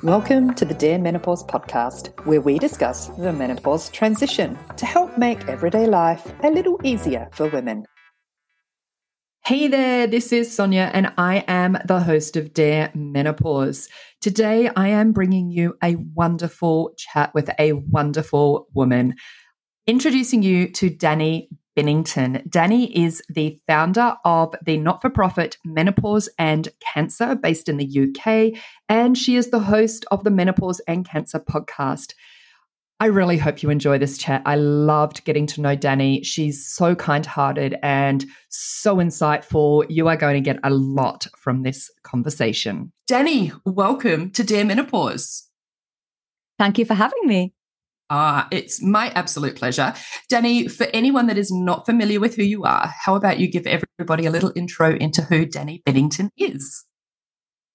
Welcome to the Dare Menopause podcast, where we discuss the menopause transition to help make everyday life a little easier for women. Hey there, this is Sonia, and I am the host of Dare Menopause. Today, I am bringing you a wonderful chat with a wonderful woman. Introducing you to Dani Binnington. Dani is the founder of the not for profit Menopause and Cancer based in the UK, and she is the host of the Menopause and Cancer podcast. I really hope you enjoy this chat. I loved getting to know Dani. She's so kind hearted and so insightful. You are going to get a lot from this conversation. Dani, welcome to Dear Menopause. Thank you for having me. Ah, it's my absolute pleasure. Dani, for anyone that is not familiar with who you are, how about you give everybody a little intro into who Dani Binnington is?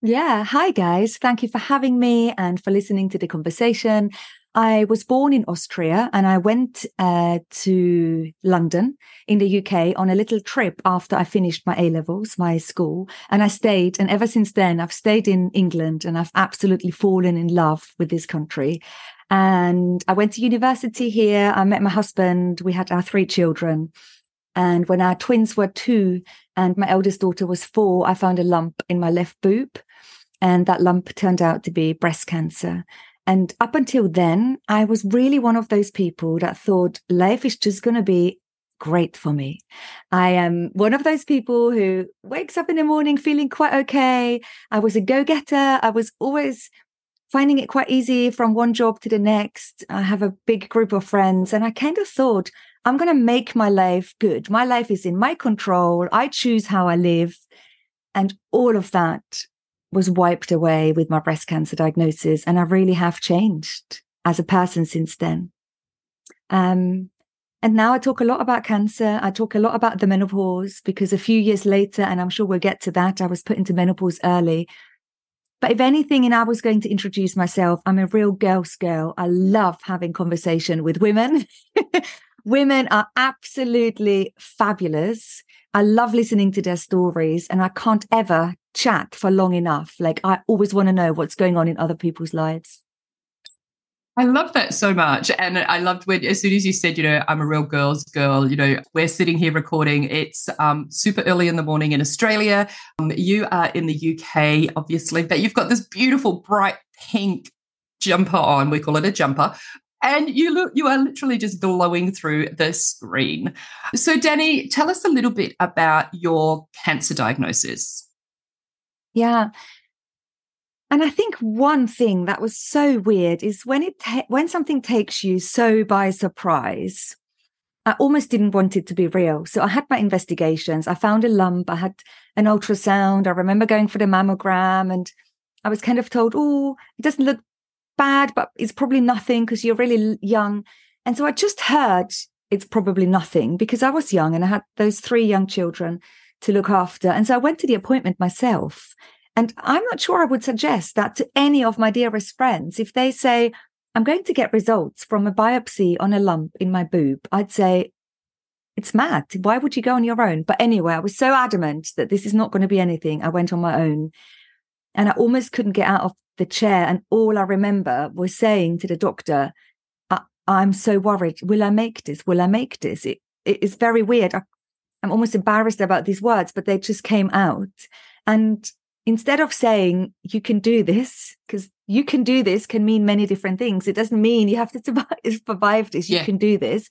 Yeah. Hi, guys. Thank you for having me and for listening to the conversation. I was born in Austria and I went uh, to London in the UK on a little trip after I finished my A levels, my school. And I stayed. And ever since then, I've stayed in England and I've absolutely fallen in love with this country. And I went to university here. I met my husband. We had our three children. And when our twins were two and my eldest daughter was four, I found a lump in my left boob. And that lump turned out to be breast cancer. And up until then, I was really one of those people that thought life is just going to be great for me. I am one of those people who wakes up in the morning feeling quite okay. I was a go getter. I was always finding it quite easy from one job to the next. I have a big group of friends, and I kind of thought, I'm going to make my life good. My life is in my control. I choose how I live. And all of that was wiped away with my breast cancer diagnosis. And I really have changed as a person since then. Um, and now I talk a lot about cancer. I talk a lot about the menopause because a few years later, and I'm sure we'll get to that, I was put into menopause early. But if anything, and I was going to introduce myself, I'm a real girl's girl. I love having conversation with women. women are absolutely fabulous. I love listening to their stories and I can't ever chat for long enough. Like I always want to know what's going on in other people's lives. I love that so much. And I loved when, as soon as you said, you know, I'm a real girl's girl, you know, we're sitting here recording. It's um, super early in the morning in Australia. Um, you are in the UK, obviously, but you've got this beautiful bright pink jumper on. We call it a jumper. And you look, you are literally just glowing through the screen. So, Dani, tell us a little bit about your cancer diagnosis. Yeah. And I think one thing that was so weird is when it ta- when something takes you so by surprise. I almost didn't want it to be real. So I had my investigations. I found a lump. I had an ultrasound. I remember going for the mammogram and I was kind of told, oh, it doesn't look bad, but it's probably nothing because you're really young. And so I just heard it's probably nothing because I was young and I had those three young children to look after. And so I went to the appointment myself. And I'm not sure I would suggest that to any of my dearest friends. If they say, I'm going to get results from a biopsy on a lump in my boob, I'd say, it's mad. Why would you go on your own? But anyway, I was so adamant that this is not going to be anything. I went on my own and I almost couldn't get out of the chair. And all I remember was saying to the doctor, I- am so worried. Will I make this? Will I make this? It, it is very weird. I, I'm almost embarrassed about these words, but they just came out. And instead of saying you can do this because you can do this can mean many different things. It doesn't mean you have to survive, survive this you yeah. can do this.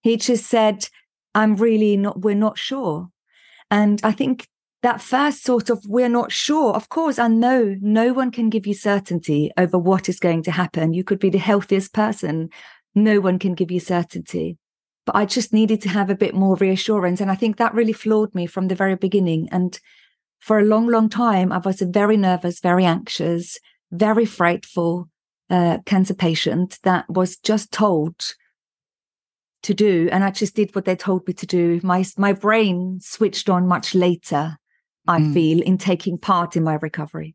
He just said i'm really not we're not sure. And i think that first sort of we're not sure of course i know no one can give you certainty over what is going to happen. You could be the healthiest person. No one can give you certainty. But i just needed to have a bit more reassurance and i think that really floored me from the very beginning. And for a long, long time, I was a very nervous, very anxious, very frightful uh, cancer patient that was just told to do, and I just did what they told me to do. My my brain switched on much later. I mm. feel in taking part in my recovery.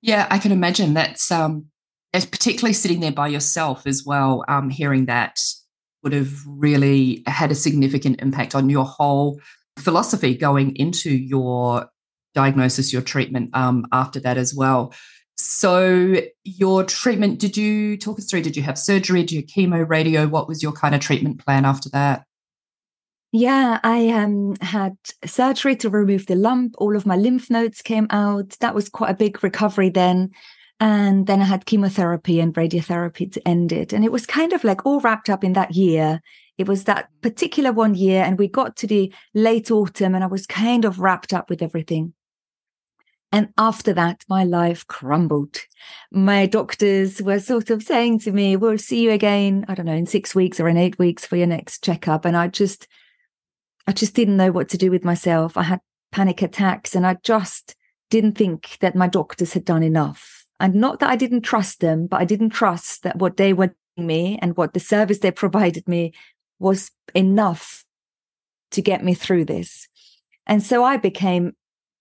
Yeah, I can imagine that's um, particularly sitting there by yourself as well. Um, hearing that would have really had a significant impact on your whole philosophy going into your diagnosis, your treatment um, after that as well. so your treatment, did you talk us through? Did you have surgery? Did you chemo, radio? What was your kind of treatment plan after that? Yeah, I um, had surgery to remove the lump. All of my lymph nodes came out. That was quite a big recovery then. And then I had chemotherapy and radiotherapy to end it. And it was kind of like all wrapped up in that year. It was that particular one year. And we got to the late autumn and I was kind of wrapped up with everything. And after that, my life crumbled. My doctors were sort of saying to me, We'll see you again, I don't know, in six weeks or in eight weeks for your next checkup. And I just, I just didn't know what to do with myself. I had panic attacks and I just didn't think that my doctors had done enough. And not that I didn't trust them, but I didn't trust that what they were doing me and what the service they provided me was enough to get me through this. And so I became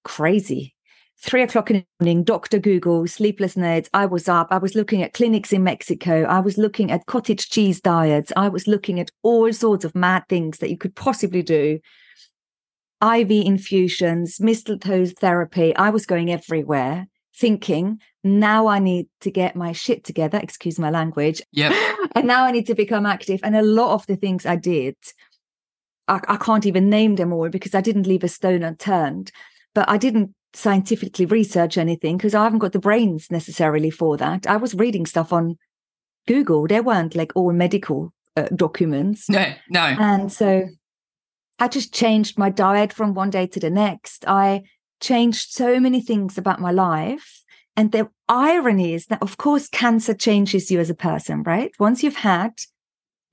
crazy three o'clock in the morning, Dr. Google, sleepless nights. I was up. I was looking at clinics in Mexico. I was looking at cottage cheese diets. I was looking at all sorts of mad things that you could possibly do. IV infusions, mistletoe therapy. I was going everywhere thinking, now I need to get my shit together, excuse my language. Yeah. and now I need to become active. And a lot of the things I did, I, I can't even name them all because I didn't leave a stone unturned. But I didn't scientifically research anything because I haven't got the brains necessarily for that. I was reading stuff on Google. There weren't like all medical uh, documents. No, no. And so I just changed my diet from one day to the next. I changed so many things about my life. And the irony is that, of course, cancer changes you as a person, right? Once you've had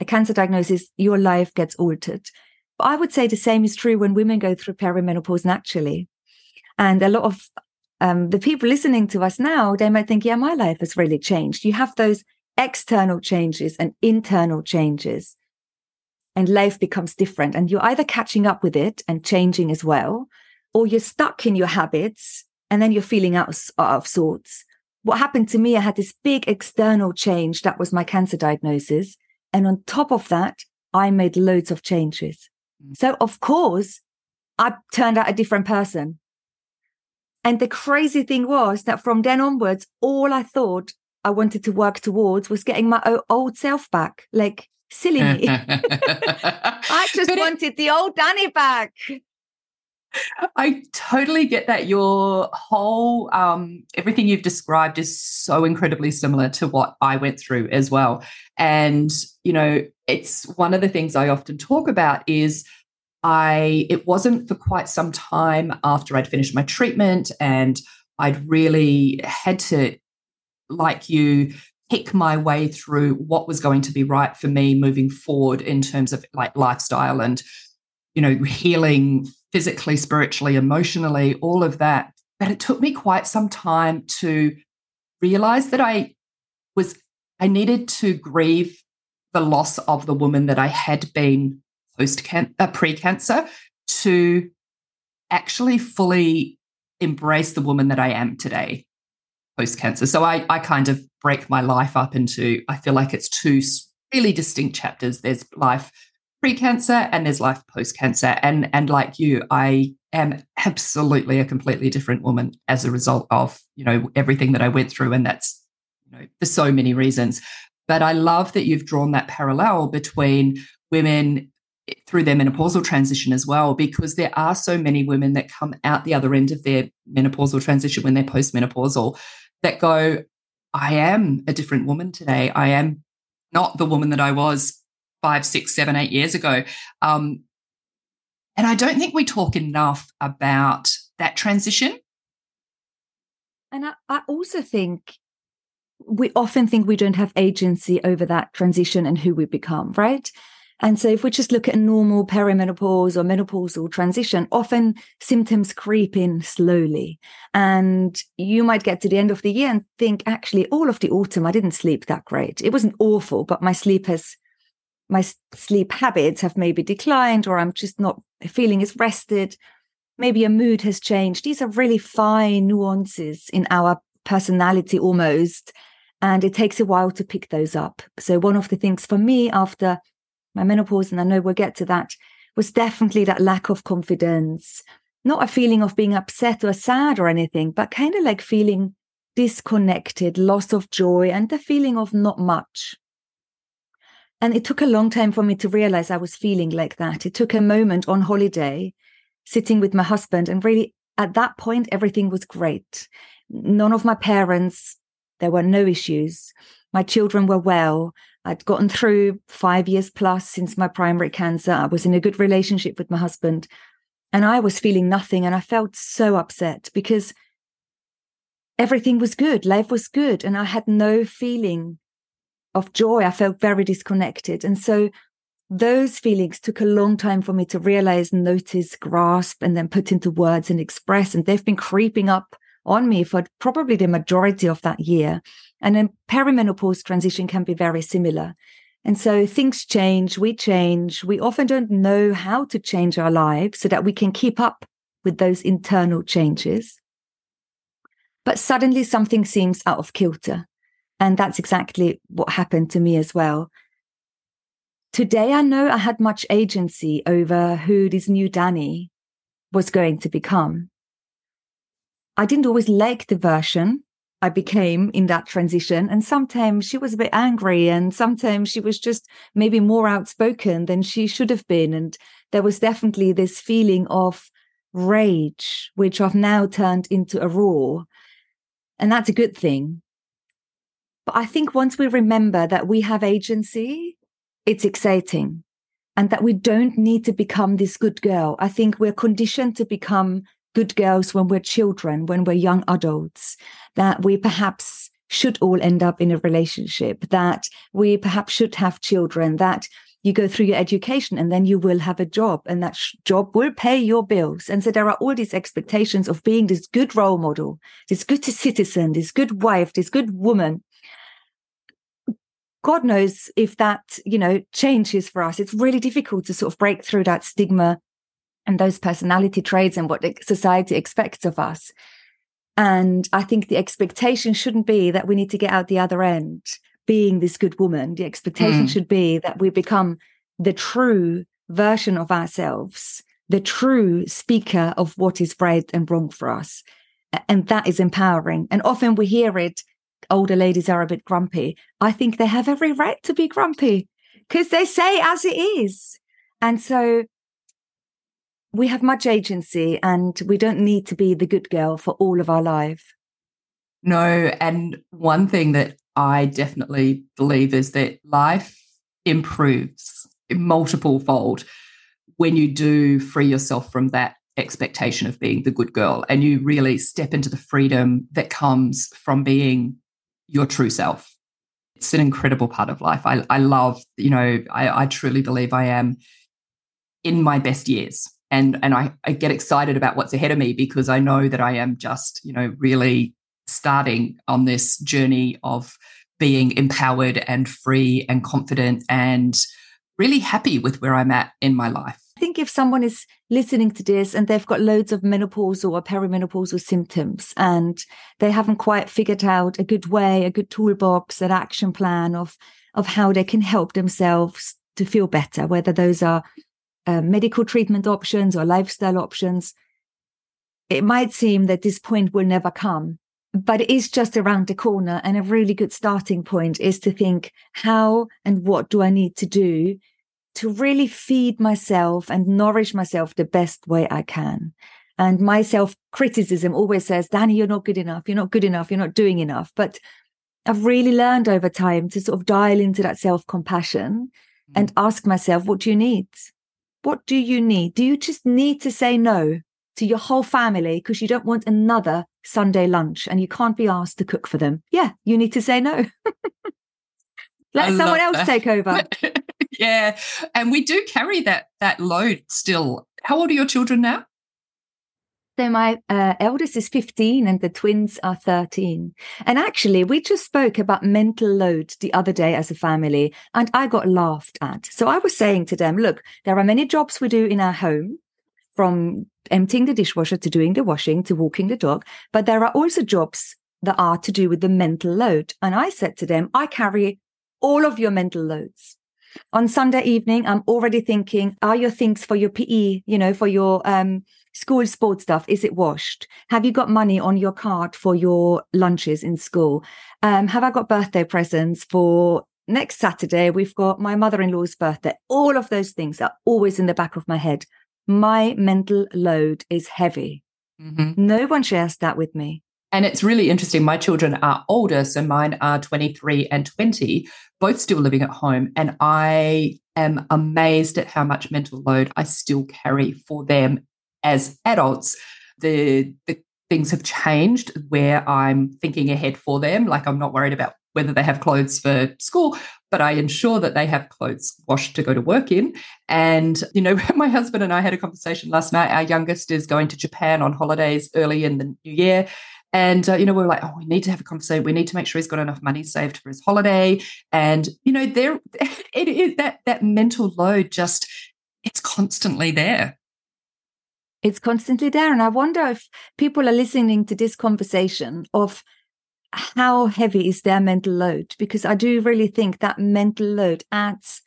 a cancer diagnosis, your life gets altered. But I would say the same is true when women go through perimenopause naturally. And a lot of um, the people listening to us now, they might think, yeah, my life has really changed. You have those external changes and internal changes, and life becomes different. And you're either catching up with it and changing as well, or you're stuck in your habits and then you're feeling out of, out of sorts. What happened to me, I had this big external change that was my cancer diagnosis. And on top of that, I made loads of changes. Mm. So, of course, I turned out a different person. And the crazy thing was that from then onwards, all I thought I wanted to work towards was getting my old self back. Like, silly me. I just but wanted it, the old Dani back. I totally get that. Your whole, um, everything you've described is so incredibly similar to what I went through as well. And, you know, it's one of the things I often talk about is I it wasn't for quite some time after I'd finished my treatment and I'd really had to like you pick my way through what was going to be right for me moving forward in terms of like lifestyle and you know healing physically spiritually emotionally all of that. But it took me quite some time to realize that I was I needed to grieve the loss of the woman that I had been post uh, pre-cancer to actually fully embrace the woman that I am today post cancer. So I I kind of break my life up into I feel like it's two really distinct chapters. There's life pre-cancer and there's life post-cancer and and like you I am absolutely a completely different woman as a result of you know everything that I went through and that's you know for so many reasons but I love that you've drawn that parallel between women through their menopausal transition as well, because there are so many women that come out the other end of their menopausal transition when they're postmenopausal that go, I am a different woman today. I am not the woman that I was five, six, seven, eight years ago. Um, and I don't think we talk enough about that transition. And I, I also think we often think we don't have agency over that transition and who we become, right? And so, if we just look at a normal perimenopause or menopausal transition, often symptoms creep in slowly. And you might get to the end of the year and think, actually, all of the autumn, I didn't sleep that great. It wasn't awful, but my sleep has, my sleep habits have maybe declined, or I'm just not feeling as rested. Maybe a mood has changed. These are really fine nuances in our personality almost. And it takes a while to pick those up. So, one of the things for me after my menopause, and I know we'll get to that, was definitely that lack of confidence. Not a feeling of being upset or sad or anything, but kind of like feeling disconnected, loss of joy, and the feeling of not much. And it took a long time for me to realize I was feeling like that. It took a moment on holiday, sitting with my husband, and really at that point, everything was great. None of my parents, there were no issues. My children were well. I'd gotten through five years plus since my primary cancer. I was in a good relationship with my husband. And I was feeling nothing. And I felt so upset because everything was good. Life was good. And I had no feeling of joy. I felt very disconnected. And so those feelings took a long time for me to realize, notice, grasp, and then put into words and express. And they've been creeping up on me for probably the majority of that year. And then perimenopause transition can be very similar. And so things change, we change. We often don't know how to change our lives so that we can keep up with those internal changes. But suddenly something seems out of kilter. And that's exactly what happened to me as well. Today, I know I had much agency over who this new Dani was going to become. I didn't always like the version I became in that transition. And sometimes she was a bit angry, and sometimes she was just maybe more outspoken than she should have been. And there was definitely this feeling of rage, which I've now turned into a roar. And that's a good thing. But I think once we remember that we have agency, it's exciting and that we don't need to become this good girl. I think we're conditioned to become good girls when we're children, when we're young adults, that we perhaps should all end up in a relationship, that we perhaps should have children, that you go through your education and then you will have a job and that sh- job will pay your bills. And so there are all these expectations of being this good role model, this good citizen, this good wife, this good woman. God knows if that, you know, changes for us. It's really difficult to sort of break through that stigma and those personality traits and what society expects of us. And I think the expectation shouldn't be that we need to get out the other end being this good woman. The expectation mm. should be that we become the true version of ourselves, the true speaker of what is right and wrong for us. And that is empowering. And often we hear it older ladies are a bit grumpy. I think they have every right to be grumpy because they say as it is. And so we have much agency and we don't need to be the good girl for all of our life. No. And one thing that I definitely believe is that life improves multiple fold when you do free yourself from that expectation of being the good girl and you really step into the freedom that comes from being your true self. It's an incredible part of life. I, I love, you know, I, I truly believe I am in my best years. And, and I, I get excited about what's ahead of me because I know that I am just, you know, really starting on this journey of being empowered and free and confident and really happy with where I'm at in my life. I think if someone is listening to this and they've got loads of menopausal or perimenopausal symptoms and they haven't quite figured out a good way, a good toolbox, an action plan of of how they can help themselves to feel better, whether those are uh, medical treatment options or lifestyle options, it might seem that this point will never come, but it is just around the corner. And a really good starting point is to think, how and what do I need to do to really feed myself and nourish myself the best way I can. And my self criticism always says, Dani, you're not good enough. You're not good enough. You're not doing enough. But I've really learned over time to sort of dial into that self compassion mm. and ask myself, what do you need? What do you need? Do you just need to say no to your whole family because you don't want another Sunday lunch and you can't be asked to cook for them? Yeah, you need to say no. Let someone else that. take over. yeah. And we do carry that that load still. How old are your children now? So my uh, eldest is 15 and the twins are 13. And actually, we just spoke about mental load the other day as a family, and I got laughed at. So I was saying to them, look, there are many jobs we do in our home, from emptying the dishwasher to doing the washing to walking the dog, but there are also jobs that are to do with the mental load. And I said to them, I carry all of your mental loads on Sunday evening, I'm already thinking, are your things for your PE, you know, for your um, school sports stuff is it washed? Have you got money on your card for your lunches in school? Um, have i got birthday presents for next saturday? We've got my mother-in-law's birthday. All of those things are always in the back of my head. My mental load is heavy. Mm-hmm. no one shares that with me and it's really interesting. My children are older, so mine are 23 and 20, both still living at home. And I am amazed at how much mental load I still carry for them as adults. The, the things have changed where I'm thinking ahead for them. Like I'm not worried about whether they have clothes for school, but I ensure that they have clothes washed to go to work in. And, you know, my husband and I had a conversation last night. Our youngest is going to Japan on holidays early in the new year. And, uh, you know, we are like, oh, we need to have a conversation. We need to make sure he's got enough money saved for his holiday. And, you know, there, it is that, that mental load just, it's constantly there. It's constantly there. And I wonder if people are listening to this conversation of how heavy is their mental load? Because I do really think that mental load adds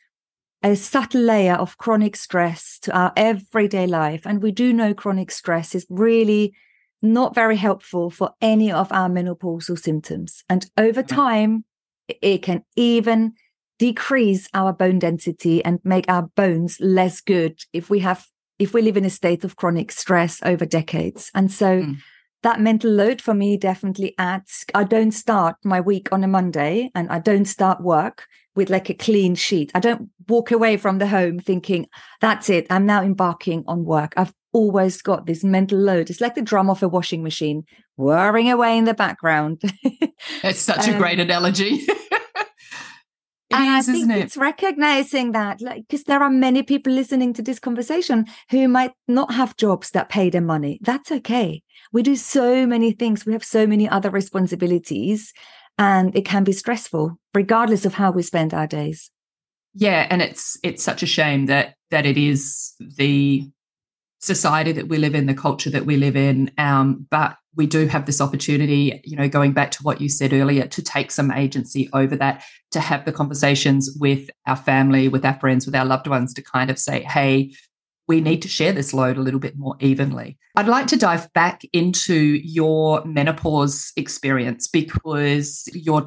a subtle layer of chronic stress to our everyday life. And we do know chronic stress is really not very helpful for any of our menopausal symptoms. And over mm-hmm. time, it can even decrease our bone density and make our bones less good if we have if we live in a state of chronic stress over decades. And so mm. that mental load for me definitely adds I don't start my week on a Monday and I don't start work with like a clean sheet. I don't walk away from the home thinking, that's it, I'm now embarking on work. I've always got this mental load. It's like the drum of a washing machine whirring away in the background. It's such um, a great analogy. It and is, I think it? it's recognizing that, like, because there are many people listening to this conversation who might not have jobs that pay them money. That's okay. We do so many things. We have so many other responsibilities, and it can be stressful, regardless of how we spend our days. Yeah, and it's it's such a shame that that it is the society that we live in, the culture that we live in. Um, but we do have this opportunity, you know, going back to what you said earlier, to take some agency over that, to have the conversations with our family, with our friends, with our loved ones, to kind of say, hey, we need to share this load a little bit more evenly. I'd like to dive back into your menopause experience because your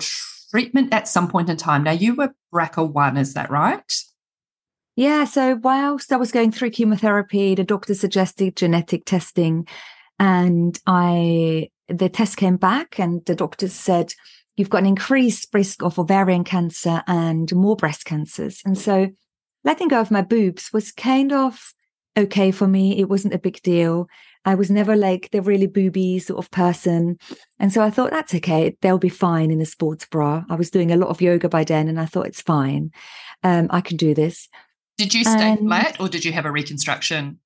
treatment at some point in time, now you were BRCA1, is that right? Yeah. So whilst I was going through chemotherapy, the doctor suggested genetic testing. And I, the test came back and the doctor said, you've got an increased risk of ovarian cancer and more breast cancers. And so letting go of my boobs was kind of okay for me. It wasn't a big deal. I was never like the really booby sort of person. And so I thought, that's okay. They'll be fine in a sports bra. I was doing a lot of yoga by then and I thought it's fine. Um, I can do this. Did you stay and flat or did you have a reconstruction?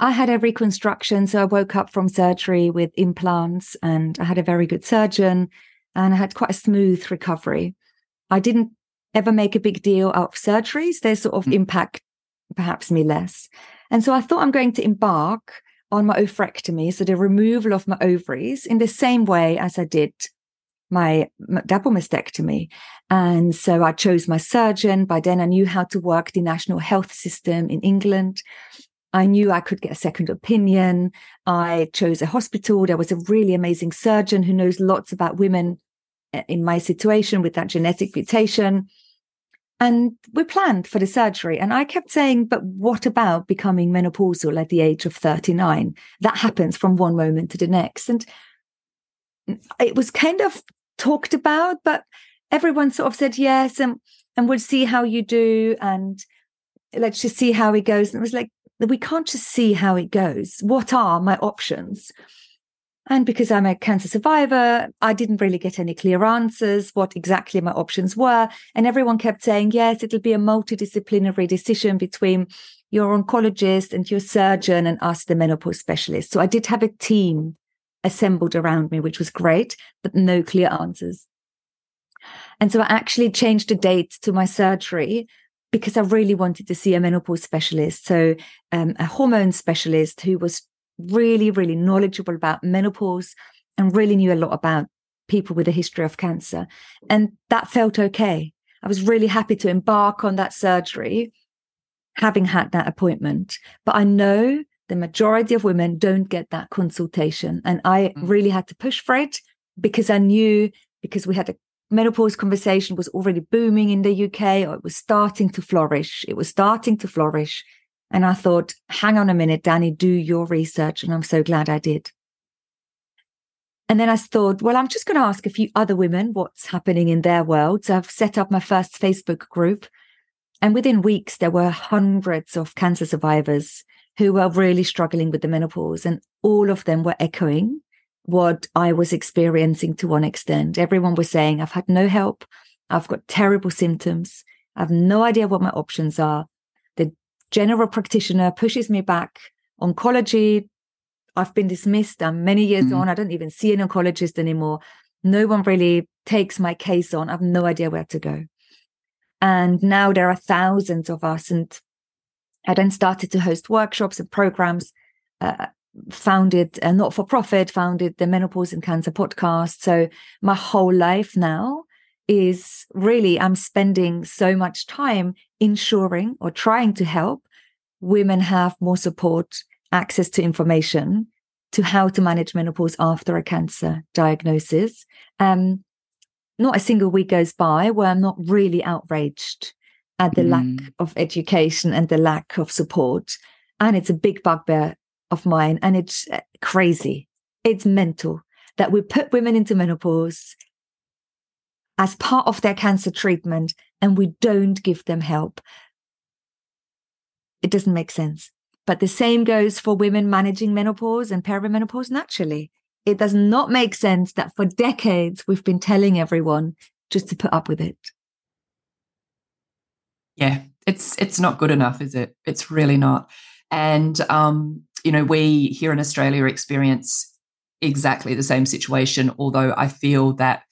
I had a reconstruction. So I woke up from surgery with implants and I had a very good surgeon and I had quite a smooth recovery. I didn't ever make a big deal out of surgeries. They sort of mm. impact perhaps me less. And so I thought I'm going to embark on my oophorectomy, so the removal of my ovaries in the same way as I did my double mastectomy. And so I chose my surgeon. By then I knew how to work the national health system in England. I knew I could get a second opinion. I chose a hospital. There was a really amazing surgeon who knows lots about women eh, in my situation with that genetic mutation. And we planned for the surgery. And I kept saying, but what about becoming menopausal at the age of 39? That happens from one moment to the next. And it was kind of talked about, but everyone sort of said yes and and we'll see how you do and let's just see how it goes. And it was like, we can't just see how it goes. What are my options? And because I'm a cancer survivor, I didn't really get any clear answers what exactly my options were. And everyone kept saying, yes, it'll be a multidisciplinary decision between your oncologist and your surgeon and us, the menopause specialist. So I did have a team assembled around me, which was great, but no clear answers. And so I actually changed the date to my surgery because I really wanted to see a menopause specialist. So, um, a hormone specialist who was really, really knowledgeable about menopause and really knew a lot about people with a history of cancer. And that felt okay. I was really happy to embark on that surgery, having had that appointment. But I know the majority of women don't get that consultation. And I mm. really had to push for it because I knew because we had a menopause conversation was already booming in the UK or it was starting to flourish. It was starting to flourish. And I thought, hang on a minute, Dani, do your research. And I'm so glad I did. And then I thought, well, I'm just going to ask a few other women what's happening in their world. So I've set up my first Facebook group. And within weeks, there were hundreds of cancer survivors who were really struggling with the menopause. And all of them were echoing what I was experiencing to one extent. Everyone was saying, I've had no help. I've got terrible symptoms. I have no idea what my options are. General practitioner pushes me back. Oncology, I've been dismissed. I'm many years mm. on. I don't even see an oncologist anymore. No one really takes my case on. I have no idea where to go. And now there are thousands of us. And I then started to host workshops and programs uh, founded a not for profit, founded the Menopause and Cancer podcast. So my whole life now is really, I'm spending so much time ensuring or trying to help women have more support, access to information to how to manage menopause after a cancer diagnosis. Um, not a single week goes by where I'm not really outraged at the mm. lack of education and the lack of support. And it's a big bugbear of mine. And it's uh, crazy. It's mental that we put women into menopause as part of their cancer treatment and we don't give them help. It doesn't make sense. But the same goes for women managing menopause and perimenopause naturally. It does not make sense that for decades we've been telling everyone just to put up with it. Yeah, it's it's not good enough, is it? It's really not. And um, you know, we here in Australia experience exactly the same situation, although I feel that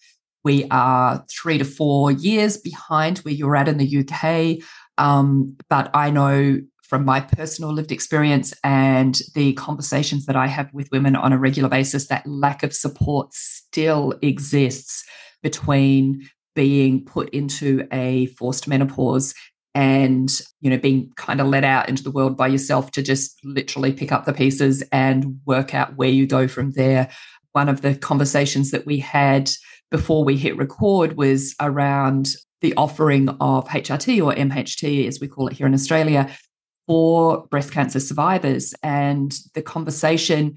we are three to four years behind where you're at in the UK. Um, but I know from my personal lived experience and the conversations that I have with women on a regular basis that lack of support still exists between being put into a forced menopause and you know being kind of let out into the world by yourself to just literally pick up the pieces and work out where you go from there one of the conversations that we had before we hit record was around the offering of HRT or MHT as we call it here in Australia for breast cancer survivors and the conversation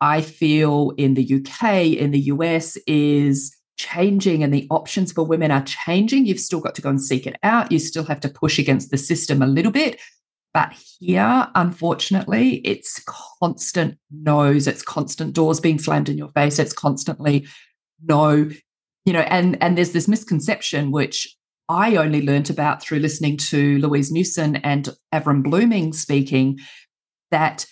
I feel in the UK in the US is changing and the options for women are changing. You've still got to go and seek it out. You still have to push against the system a little bit. But here, unfortunately, it's constant no's, it's constant doors being slammed in your face, it's constantly no, you know, and and there's this misconception which I only learnt about through listening to Louise Newson and Avrum Bluming speaking that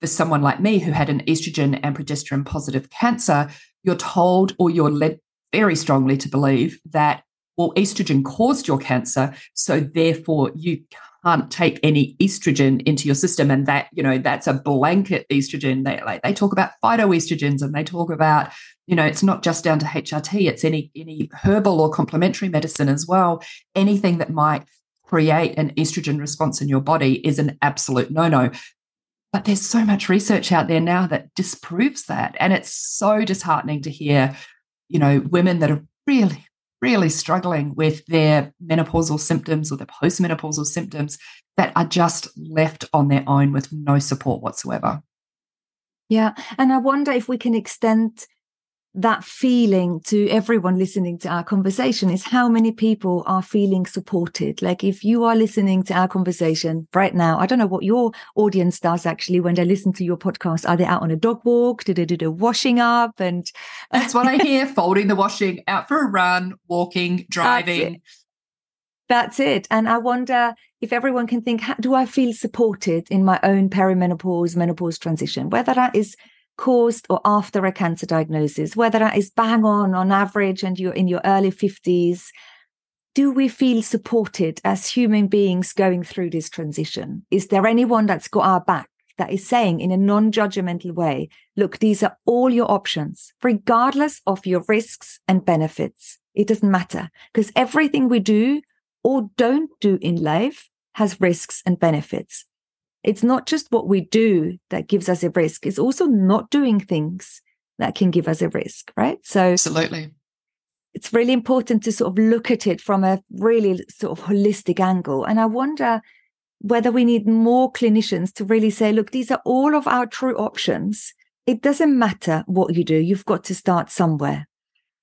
for someone like me who had an estrogen and progesterone positive cancer, you're told or you're led very strongly to believe that, well, estrogen caused your cancer. So therefore, you can't take any estrogen into your system. And that, you know, that's a blanket estrogen. They like they talk about phytoestrogens and they talk about, you know, it's not just down to HRT, it's any any herbal or complementary medicine as well. Anything that might create an estrogen response in your body is an absolute no-no. But there's so much research out there now that disproves that. And it's so disheartening to hear, you know, women that are really, really struggling with their menopausal symptoms or their postmenopausal symptoms that are just left on their own with no support whatsoever. Yeah. And I wonder if we can extend that feeling to everyone listening to our conversation is how many people are feeling supported. Like if you are listening to our conversation right now, I don't know what your audience does actually when they listen to your podcast. Are they out on a dog walk? Do they do the washing up? And that's what I hear folding the washing, out for a run, walking, driving. That's it. That's it. And I wonder if everyone can think, do I feel supported in my own perimenopause, menopause transition? Whether that is caused or after a cancer diagnosis, whether that is bang on on average and you're in your early 50s, do we feel supported as human beings going through this transition? Is there anyone that's got our back that is saying in a non judgmental way, look, these are all your options, regardless of your risks and benefits? It doesn't matter because everything we do or don't do in life has risks and benefits. It's not just what we do that gives us a risk, it's also not doing things that can give us a risk, right? So, absolutely. It's really important to sort of look at it from a really sort of holistic angle. And I wonder whether we need more clinicians to really say, look, these are all of our true options. It doesn't matter what you do, you've got to start somewhere.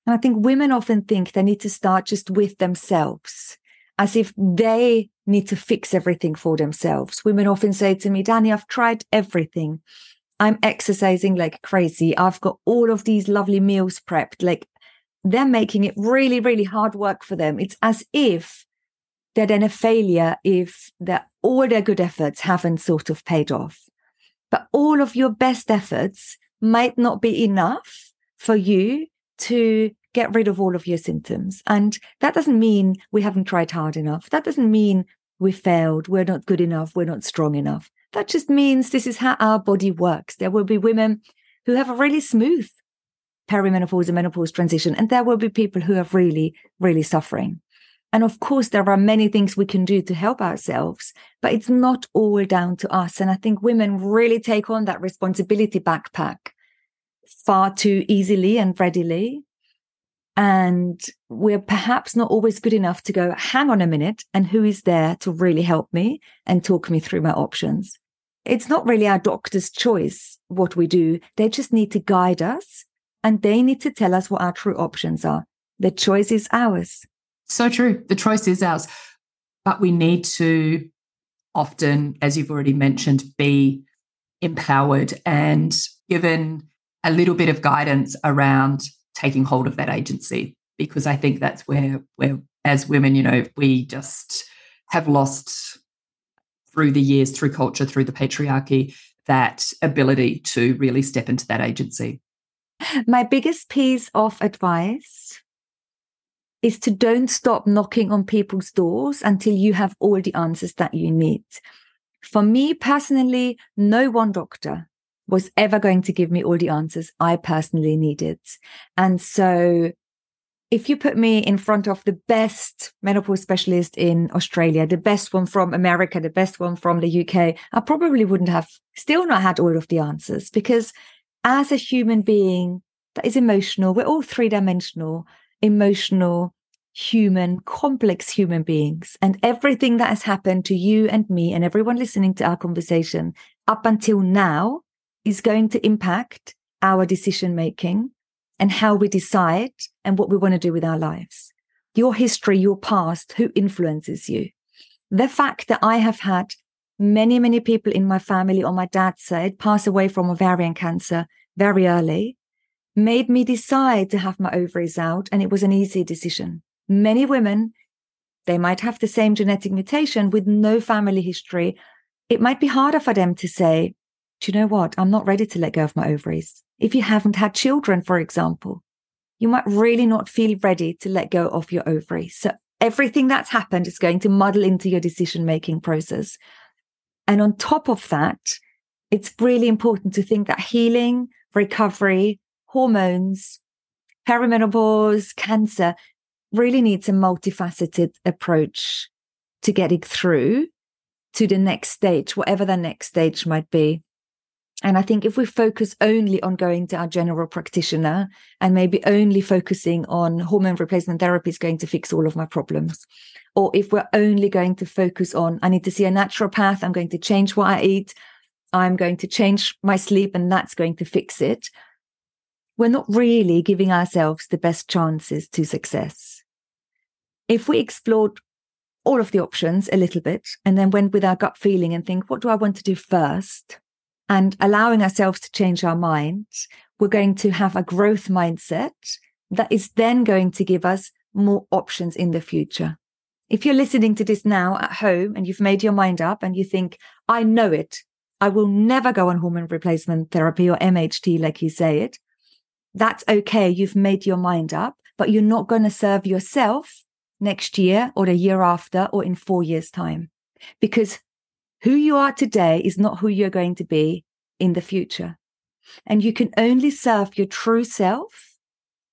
And I think women often think they need to start just with themselves, as if they need to fix everything for themselves. Women often say to me, Dani, I've tried everything. I'm exercising like crazy. I've got all of these lovely meals prepped. Like they're making it really, really hard work for them. It's as if they're then a failure if all their good efforts haven't sort of paid off. But all of your best efforts might not be enough for you to get rid of all of your symptoms. And that doesn't mean we haven't tried hard enough. That doesn't mean we failed. We're not good enough. We're not strong enough. That just means this is how our body works. There will be women who have a really smooth perimenopause and menopause transition, and there will be people who are really, really suffering. And of course, there are many things we can do to help ourselves, but it's not all down to us. And I think women really take on that responsibility backpack far too easily and readily. And we're perhaps not always good enough to go, hang on a minute, and who is there to really help me and talk me through my options? it's not really our doctor's choice what we do. They just need to guide us and they need to tell us what our true options are. The choice is ours. So true. The choice is ours. But we need to often, as you've already mentioned, be empowered and given a little bit of guidance around taking hold of that agency. Because I think that's where, where as women, you know, we just have lost through the years, through culture, through the patriarchy, that ability to really step into that agency. My biggest piece of advice is to don't stop knocking on people's doors until you have all the answers that you need. For me personally, no one doctor was ever going to give me all the answers I personally needed. And so if you put me in front of the best menopause specialist in Australia, the best one from America, the best one from the UK, I probably wouldn't have still not had all of the answers because as a human being that is emotional, we're all three dimensional, emotional, human, complex human beings. And everything that has happened to you and me and everyone listening to our conversation up until now is going to impact our decision making and how we decide and what we want to do with our lives. Your history, your past, who influences you. The fact that I have had many, many people in my family on my dad's side pass away from ovarian cancer very early made me decide to have my ovaries out. And it was an easy decision. Many women, they might have the same genetic mutation with no family history. It might be harder for them to say, do you know what? I'm not ready to let go of my ovaries. If you haven't had children, for example, you might really not feel ready to let go of your ovaries. So everything that's happened is going to muddle into your decision making process. And on top of that, it's really important to think that healing, recovery, hormones, perimenopause, cancer really needs a multifaceted approach to getting through to the next stage, whatever the next stage might be. And I think if we focus only on going to our general practitioner and maybe only focusing on hormone replacement therapy is going to fix all of my problems. Or if we're only going to focus on, I need to see a naturopath, I'm going to change what I eat, I'm going to change my sleep, and that's going to fix it. We're not really giving ourselves the best chances to success. If we explored all of the options a little bit and then went with our gut feeling and think, what do I want to do first? And allowing ourselves to change our minds, we're going to have a growth mindset that is then going to give us more options in the future. If you're listening to this now at home and you've made your mind up and you think, I know it, I will never go on hormone replacement therapy or MHT, like you say it, that's okay. You've made your mind up, but you're not going to serve yourself next year or the year after or in four years' time because who you are today is not who you're going to be in the future. And you can only serve your true self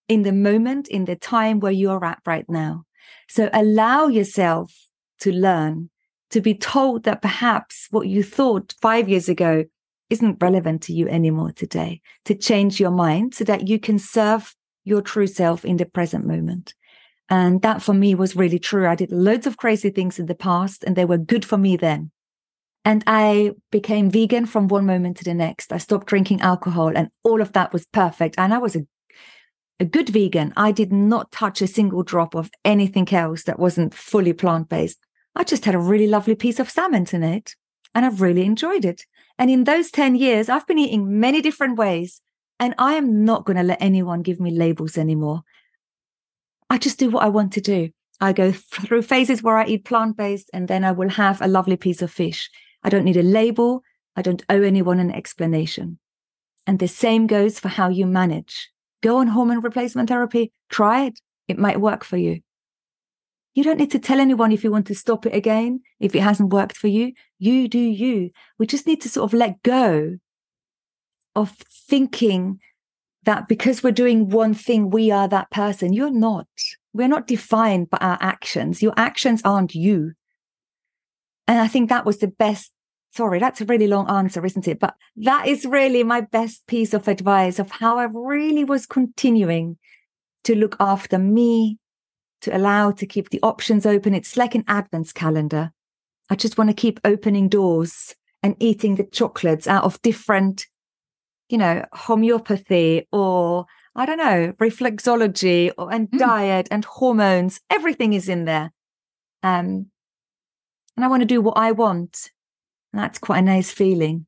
in the moment, in the time where you're at right now. So allow yourself to learn to be told that perhaps what you thought five years ago isn't relevant to you anymore today, to change your mind so that you can serve your true self in the present moment. And that for me was really true. I did loads of crazy things in the past and they were good for me then. And I became vegan from one moment to the next. I stopped drinking alcohol and all of that was perfect. And I was a, a good vegan. I did not touch a single drop of anything else that wasn't fully plant based. I just had a really lovely piece of salmon tonight and I've really enjoyed it. And in those 10 years, I've been eating many different ways. And I am not going to let anyone give me labels anymore. I just do what I want to do. I go through phases where I eat plant based and then I will have a lovely piece of fish. I don't need a label. I don't owe anyone an explanation. And the same goes for how you manage. Go on hormone replacement therapy. Try it. It might work for you. You don't need to tell anyone if you want to stop it again, if it hasn't worked for you. You do you. We just need to sort of let go of thinking that because we're doing one thing, we are that person. You're not. We're not defined by our actions. Your actions aren't you. And I think that was the best. Sorry, that's a really long answer, isn't it? But that is really my best piece of advice of how I really was continuing to look after me, to allow to keep the options open. It's like an advents calendar. I just want to keep opening doors and eating the chocolates out of different, you know, homeopathy or I don't know, reflexology or, and mm. diet and hormones. Everything is in there. Um, and I want to do what I want. And that's quite a nice feeling.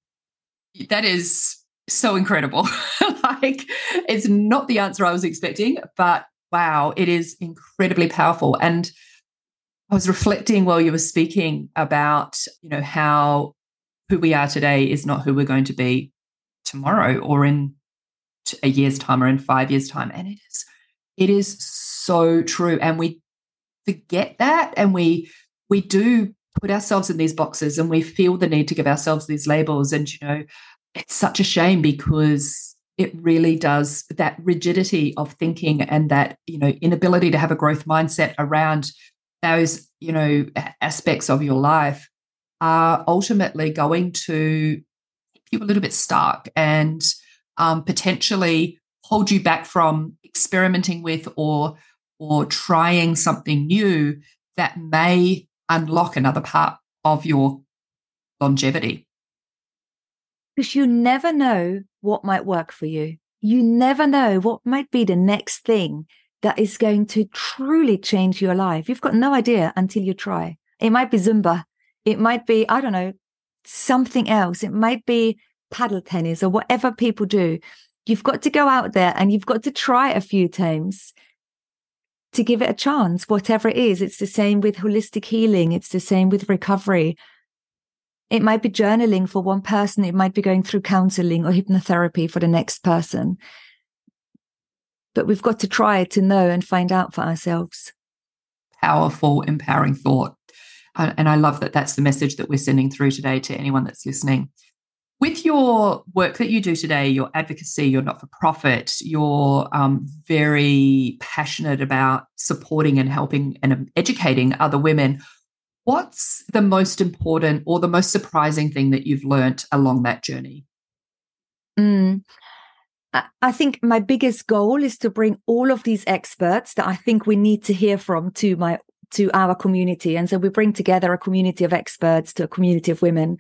That is so incredible. like it's not the answer I was expecting, but wow, it is incredibly powerful. And I was reflecting while you were speaking about, you know, how who we are today is not who we're going to be tomorrow or in a year's time or in five years' time. And it is, it is so true. And we forget that and we we do put ourselves in these boxes and we feel the need to give ourselves these labels. And you know, it's such a shame because it really does that rigidity of thinking and that you know inability to have a growth mindset around those you know aspects of your life are ultimately going to keep you a little bit stuck and um, potentially hold you back from experimenting with or or trying something new that may unlock another part of your longevity because you never know what might work for you. You never know what might be the next thing that is going to truly change your life. You've got no idea until you try. It might be Zumba. It might be, I don't know, something else. It might be paddle tennis or whatever people do. You've got to go out there and you've got to try a few times to give it a chance, whatever it is. It's the same with holistic healing. It's the same with recovery. It might be journaling for one person. It might be going through counseling or hypnotherapy for the next person. But we've got to try to know and find out for ourselves. Powerful, empowering thought. And I love that that's the message that we're sending through today to anyone that's listening. With your work that you do today, your advocacy, your not for profit, you're um, very passionate about supporting and helping and educating other women. What's the most important or the most surprising thing that you've learnt along that journey? Mm. I think my biggest goal is to bring all of these experts that I think we need to hear from to my to our community. And so we bring together a community of experts to a community of women.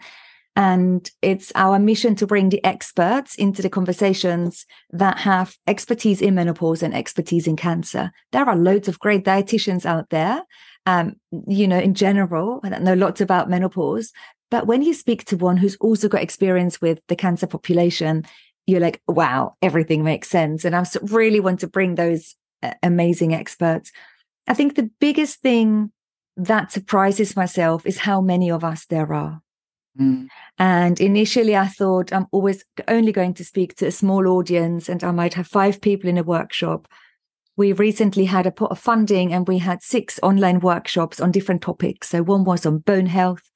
And it's our mission to bring the experts into the conversations that have expertise in menopause and expertise in cancer. There are loads of great dietitians out there um, you know, in general, I know lots about menopause, but when you speak to one who's also got experience with the cancer population, you're like, wow, everything makes sense. And I really want to bring those uh, amazing experts. I think the biggest thing that surprises myself is how many of us there are. Mm. And initially, I thought I'm always only going to speak to a small audience and I might have five people in a workshop we recently had a pot of funding and we had six online workshops on different topics. So one was on bone health,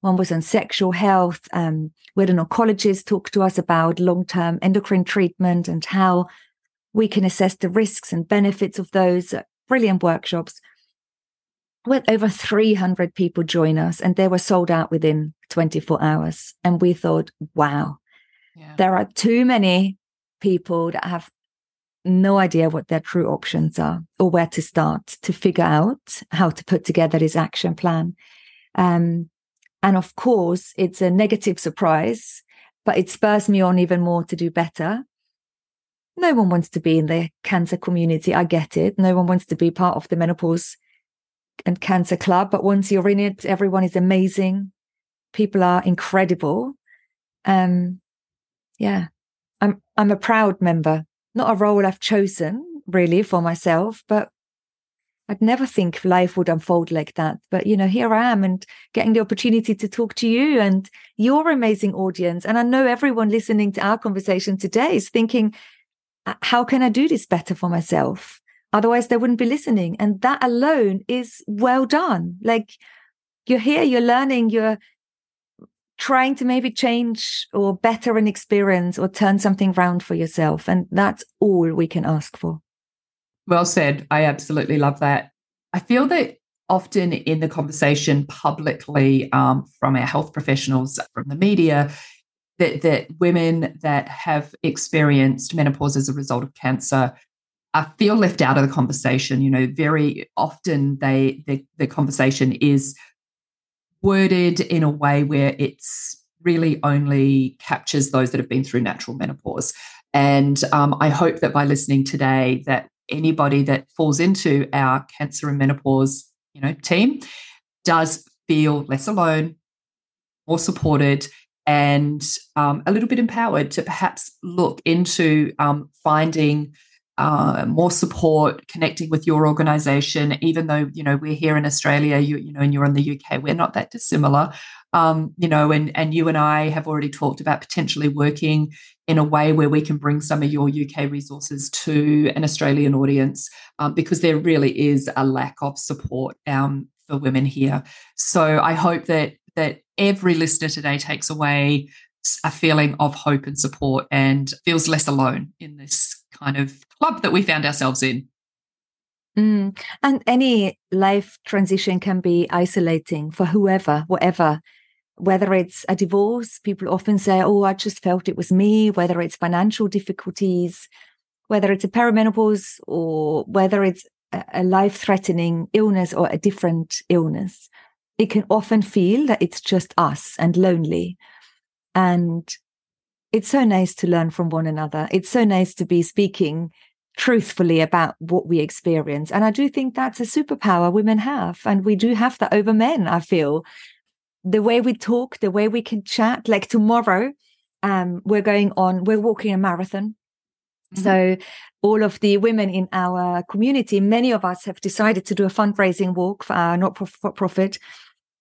one was on sexual health. Um, we had an oncologist talk to us about long-term endocrine treatment and how we can assess the risks and benefits of those brilliant workshops. We had over 300 people join us and they were sold out within 24 hours. And we thought, wow, yeah. there are too many people that have no idea what their true options are or where to start to figure out how to put together this action plan. Um, and of course, it's a negative surprise, but it spurs me on even more to do better. No one wants to be in the cancer community. I get it. No one wants to be part of the menopause and cancer club. But once you're in it, everyone is amazing. People are incredible. Um, yeah, I'm I'm a proud member. Not a role I've chosen really for myself, but I'd never think life would unfold like that. But you know, here I am and getting the opportunity to talk to you and your amazing audience. And I know everyone listening to our conversation today is thinking, how can I do this better for myself? Otherwise, they wouldn't be listening. And that alone is well done. Like you're here, you're learning, you're trying to maybe change or better an experience or turn something round for yourself. And that's all we can ask for. Well said. I absolutely love that. I feel that often in the conversation publicly um, from our health professionals, from the media, that, that women that have experienced menopause as a result of cancer I feel left out of the conversation. You know, very often they the, the conversation is worded in a way where it's really only captures those that have been through natural menopause. And um, I hope that by listening today, that anybody that falls into our cancer and menopause, you know, team does feel less alone, more supported, and um, a little bit empowered to perhaps look into um, finding uh, more support, connecting with your organization, even though, you know, we're here in Australia, you, you know, and you're in the UK, we're not that dissimilar. Um, you know, and and you and I have already talked about potentially working in a way where we can bring some of your UK resources to an Australian audience um, because there really is a lack of support um, for women here. So I hope that that every listener today takes away a feeling of hope and support and feels less alone in this kind of club that we found ourselves in. Mm. And any life transition can be isolating for whoever, whatever. Whether it's a divorce, people often say, Oh, I just felt it was me, whether it's financial difficulties, whether it's a perimenopause, or whether it's a life threatening illness or a different illness. It can often feel that it's just us and lonely. And it's so nice to learn from one another. It's so nice to be speaking truthfully about what we experience. And I do think that's a superpower women have. And we do have that over men, I feel. The way we talk, the way we can chat, like tomorrow, um, we're going on, we're walking a marathon. Mm-hmm. So all of the women in our community, many of us have decided to do a fundraising walk for our not for profit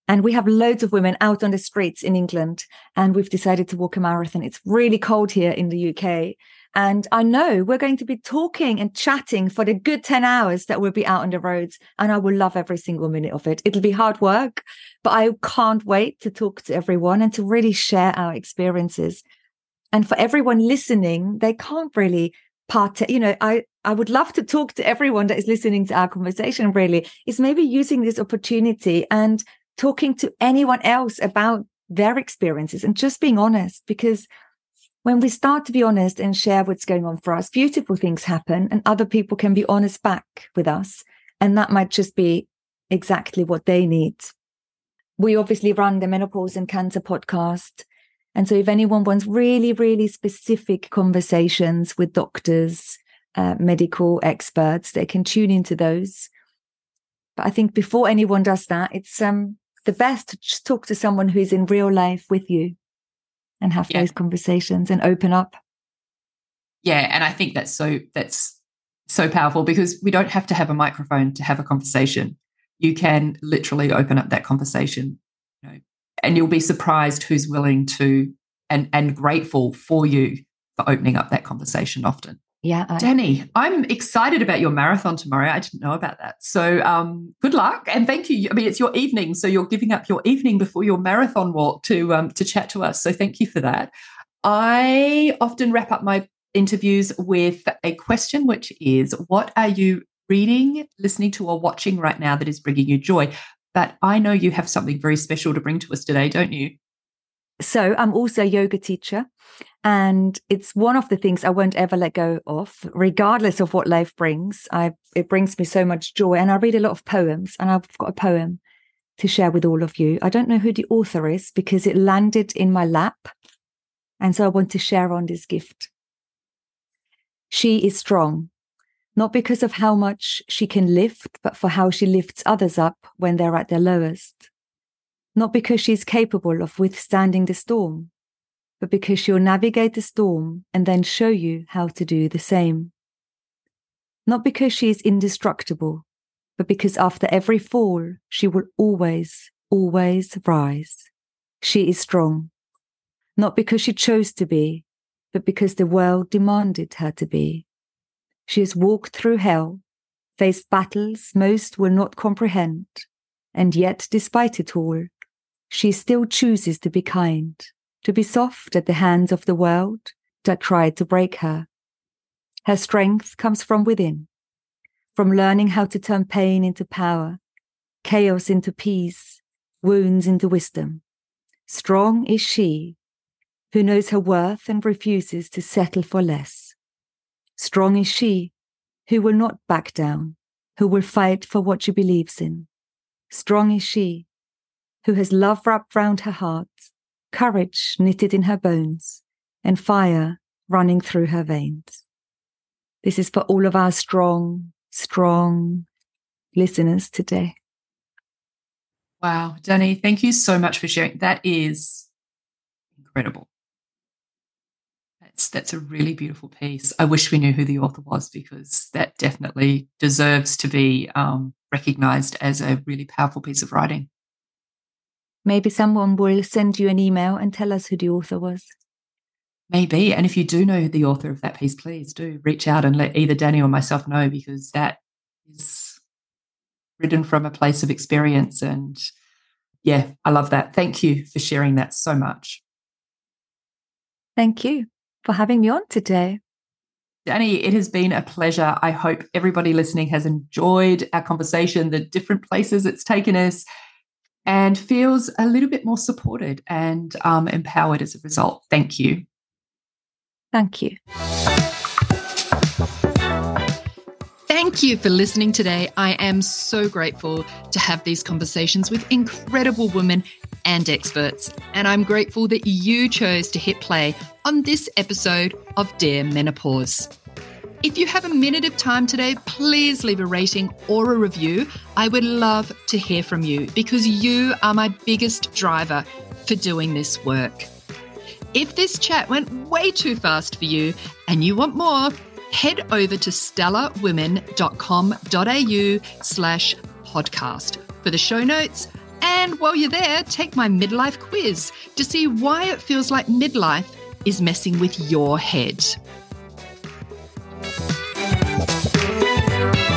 and we have loads of women out on the streets in England, and we've decided to walk a marathon. It's really cold here in the UK. And I know we're going to be talking and chatting for the good 10 hours that we'll be out on the roads. And I will love every single minute of it. It'll be hard work, but I can't wait to talk to everyone and to really share our experiences. And for everyone listening, they can't really part, you know, I, I would love to talk to everyone that is listening to our conversation really is maybe using this opportunity and talking to anyone else about their experiences and just being honest because when we start to be honest and share what's going on for us, beautiful things happen and other people can be honest back with us. And that might just be exactly what they need. We obviously run the Menopause and Cancer podcast. And so if anyone wants really, really specific conversations with doctors, uh, medical experts, they can tune into those. But I think before anyone does that, it's um, the best to just talk to someone who's in real life with you and have yeah. those conversations and open up. Yeah, and I think that's so that's so powerful because we don't have to have a microphone to have a conversation. You can literally open up that conversation, you know, and you'll be surprised who's willing to and and grateful for you for opening up that conversation often. Yeah. I- Dani, I'm excited about your marathon tomorrow. I didn't know about that. So um, good luck and thank you. I mean, it's your evening, so you're giving up your evening before your marathon walk to um, to chat to us. So thank you for that. I often wrap up my interviews with a question, which is, what are you reading, listening to, or watching right now that is bringing you joy. But I know you have something very special to bring to us today, don't you? So I'm also a yoga teacher. And it's one of the things I won't ever let go of, regardless of what life brings. I it brings me so much joy. And I read a lot of poems, and I've got a poem to share with all of you. I don't know who the author is because it landed in my lap. And so I want to share on this gift. She is strong, not because of how much she can lift, but for how she lifts others up when they're at their lowest. Not because she's capable of withstanding the storm, but because she'll navigate the storm and then show you how to do the same. Not because she is indestructible, but because after every fall, she will always, always rise. She is strong. Not because she chose to be, but because the world demanded her to be. She has walked through hell, faced battles most will not comprehend, and yet, despite it all, she still chooses to be kind, to be soft at the hands of the world that tried to break her. Her strength comes from within, from learning how to turn pain into power, chaos into peace, wounds into wisdom. Strong is she who knows her worth and refuses to settle for less. Strong is she who will not back down, who will fight for what she believes in. Strong is she who has love wrapped round her heart courage knitted in her bones, and fire running through her veins. This is for all of our strong, strong listeners today. Wow, Dani, thank you so much for sharing. That is incredible. That's that's a really beautiful piece. I wish we knew who the author was because that definitely deserves to be um, recognized as a really powerful piece of writing. Maybe someone will send you an email and tell us who the author was. Maybe. And if you do know the author of that piece, please do reach out and let either Dani or myself know because that is written from a place of experience. And yeah, I love that. Thank you for sharing that so much. Thank you for having me on today. Dani, it has been a pleasure. I hope everybody listening has enjoyed our conversation, the different places it's taken us, and feels a little bit more supported and um, empowered as a result. Thank you. Thank you. Thank you for listening today. I am so grateful to have these conversations with incredible women and experts. And I'm grateful that you chose to hit play on this episode of Dear Menopause. If you have a minute of time today, please leave a rating or a review. I would love to hear from you because you are my biggest driver for doing this work. If this chat went way too fast for you and you want more, head over to stellarwomen.com.au slash podcast for the show notes. And while you're there, take my midlife quiz to see why it feels like midlife is messing with your head. Thank you.